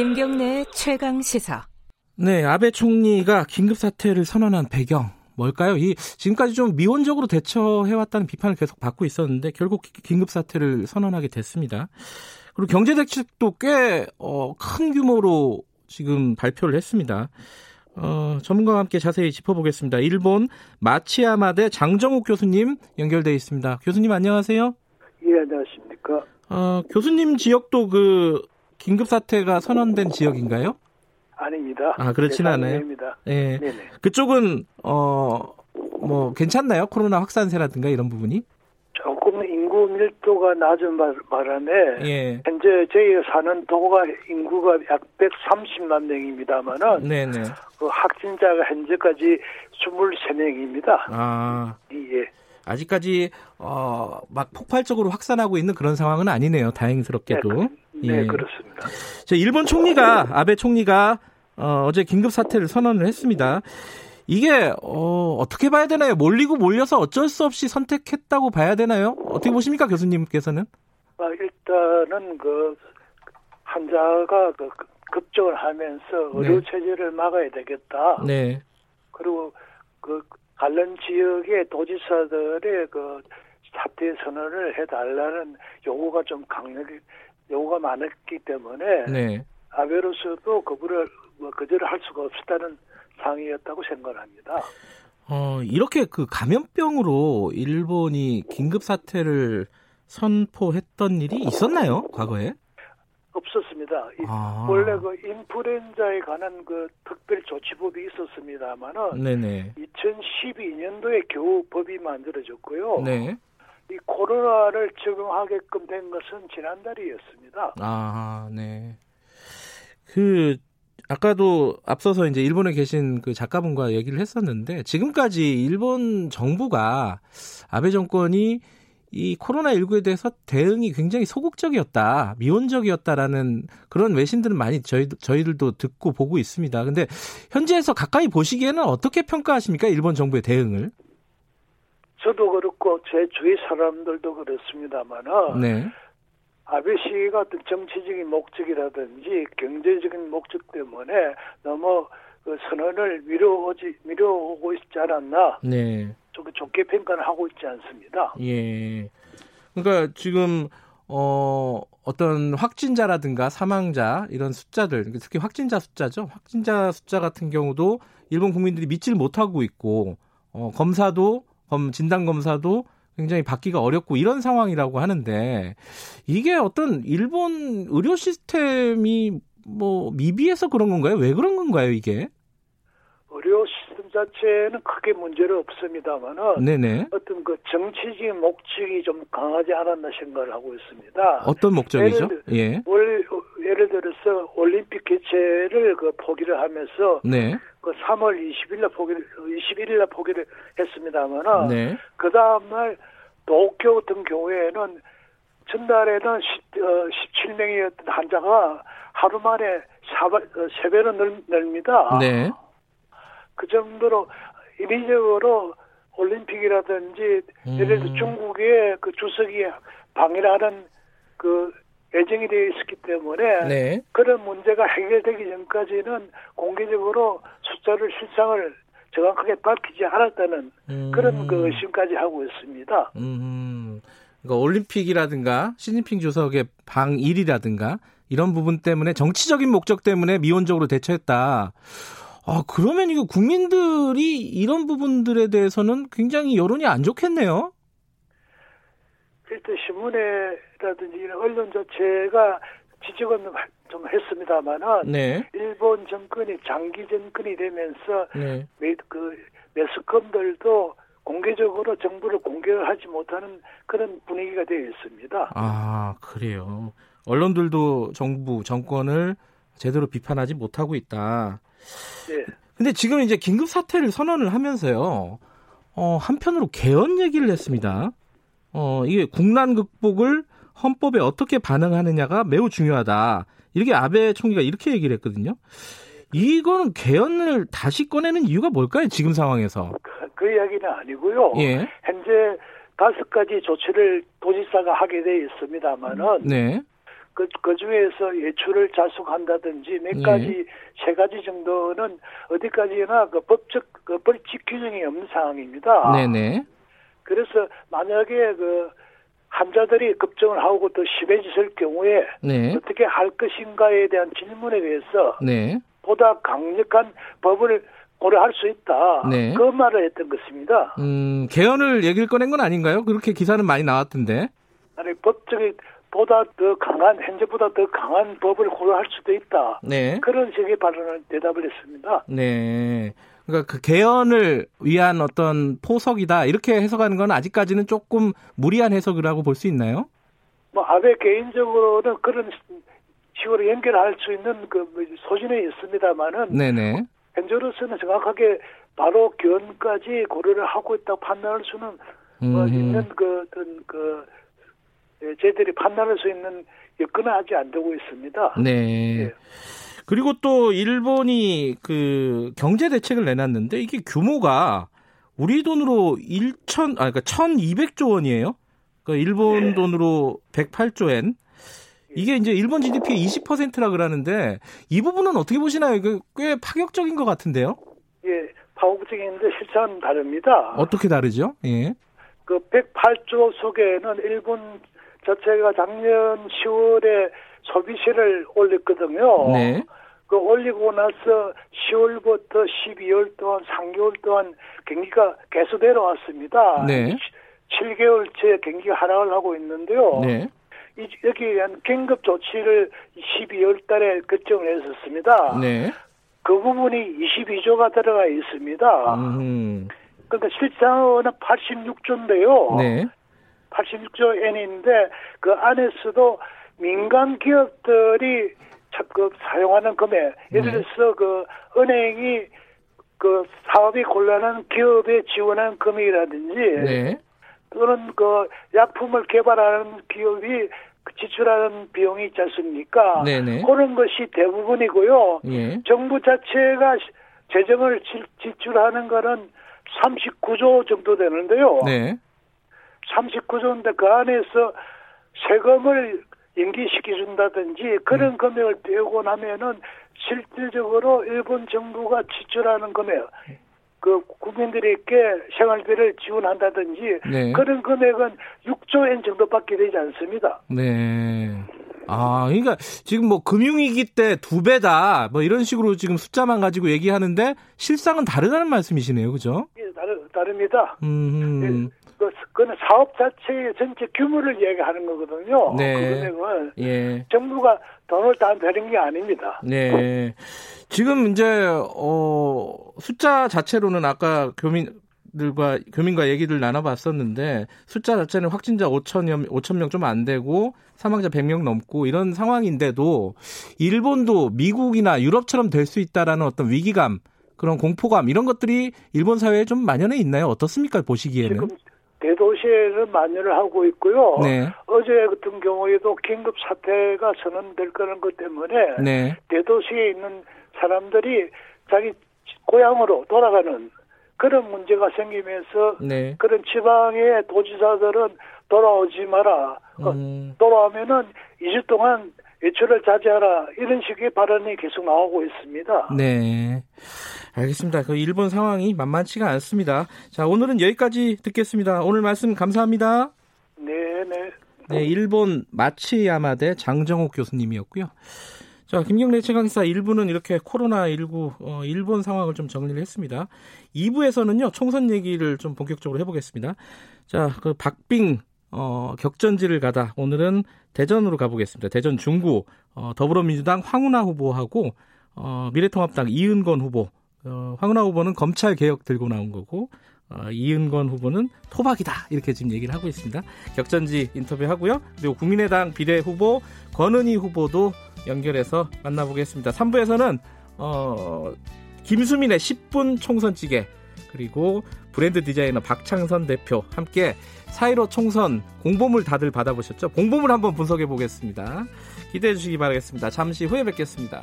김경래 최강 시사. 네, 아베 총리가 긴급 사퇴를 선언한 배경 뭘까요? 이 지금까지 좀 미온적으로 대처해왔다는 비판을 계속 받고 있었는데 결국 긴급 사퇴를 선언하게 됐습니다. 그리고 경제 대책도 꽤큰 어, 규모로 지금 발표를 했습니다. 어, 전문가와 함께 자세히 짚어보겠습니다. 일본 마치야마대 장정욱 교수님 연결돼 있습니다. 교수님 안녕하세요. 예, 안녕하십니까. 어, 교수님 지역도 그 긴급 사태가 선언된 지역인가요? 아닙니다. 아, 그렇진 않아요. 예. 네네. 그쪽은 어 뭐 괜찮나요? 코로나 확산세라든가 이런 부분이? 조금 인구 밀도가 낮은 바람에 예. 현재 저희 사는 도가 인구가 약 130만 명입니다만은 네네. 그 확진자가 현재까지 23명입니다. 아. 예. 아직까지 어, 막 폭발적으로 확산하고 있는 그런 상황은 아니네요. 다행스럽게도. 네, 그, 네 예. 그렇습니다. 자, 일본 총리가 아베 총리가 어, 어제 긴급 사퇴를 선언을 했습니다. 이게 어, 어떻게 봐야 되나요? 몰리고 몰려서 어쩔 수 없이 선택했다고 봐야 되나요? 어떻게 보십니까, 교수님께서는? 아, 일단은 그 환자가 그 급증을 하면서 의료 네. 체제를 막아야 되겠다. 네. 그리고 그 관련 지역의 도지사들의 그 사퇴 선언을 해달라는 요구가 좀 강력히 요구가 많았기 때문에 네. 아베로서도 그거를 뭐 거절을 할 수가 없었다는 상황이었다고 생각합니다. 어, 이렇게 그 감염병으로 일본이 긴급 사태를 선포했던 일이 있었나요? 과거에? 없었습니다. 아. 원래 그 인플루엔자에 관한 그 특별 조치법이 있었습니다만은 네네. 2012년도에 겨우 법이 만들어졌고요. 네. 이 코로나를 적용하게끔 된 것은 지난달이었습니다. 아, 네. 그 아까도 앞서서 이제 일본에 계신 그 작가분과 얘기를 했었는데 지금까지 일본 정부가 아베 정권이 이 코로나 19에 대해서 대응이 굉장히 소극적이었다, 미온적이었다라는 그런 외신들은 많이 저희, 저희들도 듣고 보고 있습니다. 근데 현지에서 가까이 보시기에는 어떻게 평가하십니까? 일본 정부의 대응을? 저도 그렇고 제 주위 사람들도 그렇습니다만은 네. 아베 씨가 어떤 정치적인 목적이라든지 경제적인 목적 때문에 너무 그 선언을 미뤄오지 미뤄오고 있지 않았나? 네. 좀 좋게 평가를 하고 있지 않습니다. 예. 그러니까 지금 어 어떤 확진자라든가 사망자 이런 숫자들 특히 확진자 숫자죠. 확진자 숫자 같은 경우도 일본 국민들이 믿지를 못하고 있고 어 검사도 검 진단 검사도 굉장히 받기가 어렵고 이런 상황이라고 하는데 이게 어떤 일본 의료 시스템이 뭐 미비해서 그런 건가요? 왜 그런 건가요, 이게? 자체는 크게 문제는 없습니다만은 네네. 어떤 그 정치적인 목적이 좀 강하지 않았나 생각을 하고 있습니다. 어떤 목적이죠? 예를, 예. 월, 예를 들어서 올림픽 개최를 그 포기를 하면서 네. 그 3월 20일 날 포기를 21일 날 포기를 했습니다만은 네. 그 다음 날 도쿄 같은 경우에는 전날에는 10, 어, 17명이었던 환자가 하루 만에 3배로 늘, 늘립니다. 네. 그 정도로 인위적으로 올림픽이라든지 음. 예를 들어 중국의 그 주석이 방해를 하는 그 예정이 되어 있었기 때문에 네. 그런 문제가 해결되기 전까지는 공개적으로 숫자를 실상을 정확하게 밝히지 않았다는 음. 그런 그 의심까지 하고 있습니다. 음. 그러니까 올림픽이라든가 시진핑 주석의 방일이라든가 이런 부분 때문에 정치적인 목적 때문에 미온적으로 대처했다. 아, 그러면 이거 국민들이 이런 부분들에 대해서는 굉장히 여론이 안 좋겠네요. 일단 신문에라든지 언론 자체가 지적은 좀 했습니다만은 네. 일본 정권이 장기 정권이 되면서 네. 그 매스컴들도 공개적으로 정부를 공개하지 못하는 그런 분위기가 되어 있습니다. 아 그래요. 언론들도 정부 정권을 제대로 비판하지 못하고 있다. 네. 근데 지금 이제 긴급 사태를 선언을 하면서요. 어, 한편으로 개헌 얘기를 했습니다. 어, 이게 국난 극복을 헌법에 어떻게 반응하느냐가 매우 중요하다. 이렇게 아베 총리가 이렇게 얘기를 했거든요. 이거는 개헌을 다시 꺼내는 이유가 뭘까요? 지금 상황에서. 그, 그 이야기는 아니고요. 예. 현재 다섯 가지 조치를 도지사가 하게 돼 있습니다만은 네. 그, 그 중에서 예출을 자숙한다든지 몇 네. 가지, 세 가지 정도는 어디까지나 그 법적, 그 벌칙 규정이 없는 상황입니다. 네네. 그래서 만약에 그 환자들이 급증을 하고 또 심해졌을 경우에 네. 어떻게 할 것인가에 대한 질문에 대해서 네. 보다 강력한 법을 고려할 수 있다. 네. 그 말을 했던 것입니다. 음, 개헌을 얘기를 꺼낸 건 아닌가요? 그렇게 기사는 많이 나왔던데. 아니, 법적인 보다 더 강한 현재보다 더 강한 법을 고려할 수도 있다. 네. 그런 식의 발언을 대답을 했습니다. 네. 그러니까 그 개헌을 위한 어떤 포석이다 이렇게 해석하는 건 아직까지는 조금 무리한 해석이라고 볼 수 있나요? 뭐 아베 개인적으로는 그런 식으로 연결할 수 있는 그 소신이 있습니다만은 네네. 현재로서는 정확하게 바로 견까지 고려를 하고 있다고 판단할 수는 뭐 있는 그 어떤 그 예, 저희들이 판단할 수 있는 여건은 아직 안 되고 있습니다. 네. 예. 그리고 또 일본이 그 경제 대책을 내놨는데 이게 규모가 우리 돈으로 1천 아 그러니까 1,200조 원이에요. 그러니까 일본 네. 돈으로 108조 엔. 이게 이제 일본 GDP의 20%라 그러는데 이 부분은 어떻게 보시나요? 꽤 파격적인 것 같은데요. 예, 파격적인데 실상은 다릅니다. 어떻게 다르죠? 예. 그 108조 속에는 일본 자체가 작년 10월에 소비세를 올렸거든요. 네. 그 올리고 나서 10월부터 12월 동안 3개월 동안 경기가 계속 내려왔습니다. 네. 7개월째 경기가 하락을 하고 있는데요. 네. 이, 여기에 대한 긴급 조치를 12월 달에 결정을 했었습니다. 네. 그 부분이 22조가 들어가 있습니다. 음. 그러니까 실상은 86조인데요. 네. 86조 엔인데 그 안에서도 민간 기업들이 적극 사용하는 금액, 예를 네. 들어서 그 은행이 그 사업이 곤란한 기업에 지원하는 금액이라든지 네. 또는 그 약품을 개발하는 기업이 지출하는 비용이 있지 않습니까? 네네. 그런 것이 대부분이고요. 예. 정부 자체가 재정을 지출하는 거는 39조 정도 되는데요. 네. 39조인데 그 안에서 세금을 연기시켜준다든지 그런 음. 금액을 떼고 나면은 실질적으로 일본 정부가 지출하는 금액, 그 국민들에게 생활비를 지원한다든지 네. 그런 금액은 6조 엔 정도밖에 되지 않습니다. 네. 아, 그러니까 지금 뭐 금융위기 때 두 배다 뭐 이런 식으로 지금 숫자만 가지고 얘기하는데 실상은 다르다는 말씀이시네요, 그죠? 예, 다르, 다릅니다. 음. 예. 그, 그는 사업 자체의 전체 규모를 얘기하는 거거든요. 네. 그 금액은 예. 정부가 돈을 다 내는 게 아닙니다. 네. 지금 이제 어 숫자 자체로는 아까 교민 들과 교민과 얘기를 나눠봤었는데 숫자 자체는 확진자 5천여 5천 명 좀 안 되고 사망자 100명 넘고 이런 상황인데도 일본도 미국이나 유럽처럼 될 수 있다라는 어떤 위기감 그런 공포감 이런 것들이 일본 사회에 좀 만연해 있나요? 어떻습니까? 보시기에는? 지금 대도시에는 만연을 하고 있고요. 네. 어제 같은 경우에도 긴급 사태가 선언될 거는 것 때문에 네. 대도시에 있는 사람들이 자기 고향으로 돌아가는 그런 문제가 생기면서 네. 그런 지방의 도지사들은 돌아오지 마라. 어, 음. 돌아오면은 2주 동안 외출을 자제하라 이런 식의 발언이 계속 나오고 있습니다. 네. 알겠습니다. 그 일본 상황이 만만치가 않습니다. 자, 오늘은 여기까지 듣겠습니다. 오늘 말씀 감사합니다. 네, 네. 네, 일본 마치야마대 장정옥 교수님이었고요. 자, 김경래 최강사 1부는 이렇게 코로나19 어, 일본 상황을 좀 정리를 했습니다. 2부에서는요, 총선 얘기를 좀 본격적으로 해보겠습니다. 자, 그 박빙 어, 격전지를 가다 오늘은 대전으로 가보겠습니다. 대전 중구 어, 더불어민주당 황운하 후보하고 어, 미래통합당 이은건 후보 어, 황운하 후보는 검찰 개혁 들고 나온 거고 어, 이은건 후보는 토박이다 이렇게 지금 얘기를 하고 있습니다. 격전지 인터뷰 하고요. 그리고 국민의당 비례 후보 권은희 후보도 연결해서 만나보겠습니다. 3부에서는 어, 김수민의 10분 총선찌개 그리고 브랜드 디자이너 박창선 대표 함께 사이로 총선 공보물 다들 받아보셨죠? 공보물 한번 분석해 보겠습니다. 기대해 주시기 바라겠습니다. 잠시 후에 뵙겠습니다.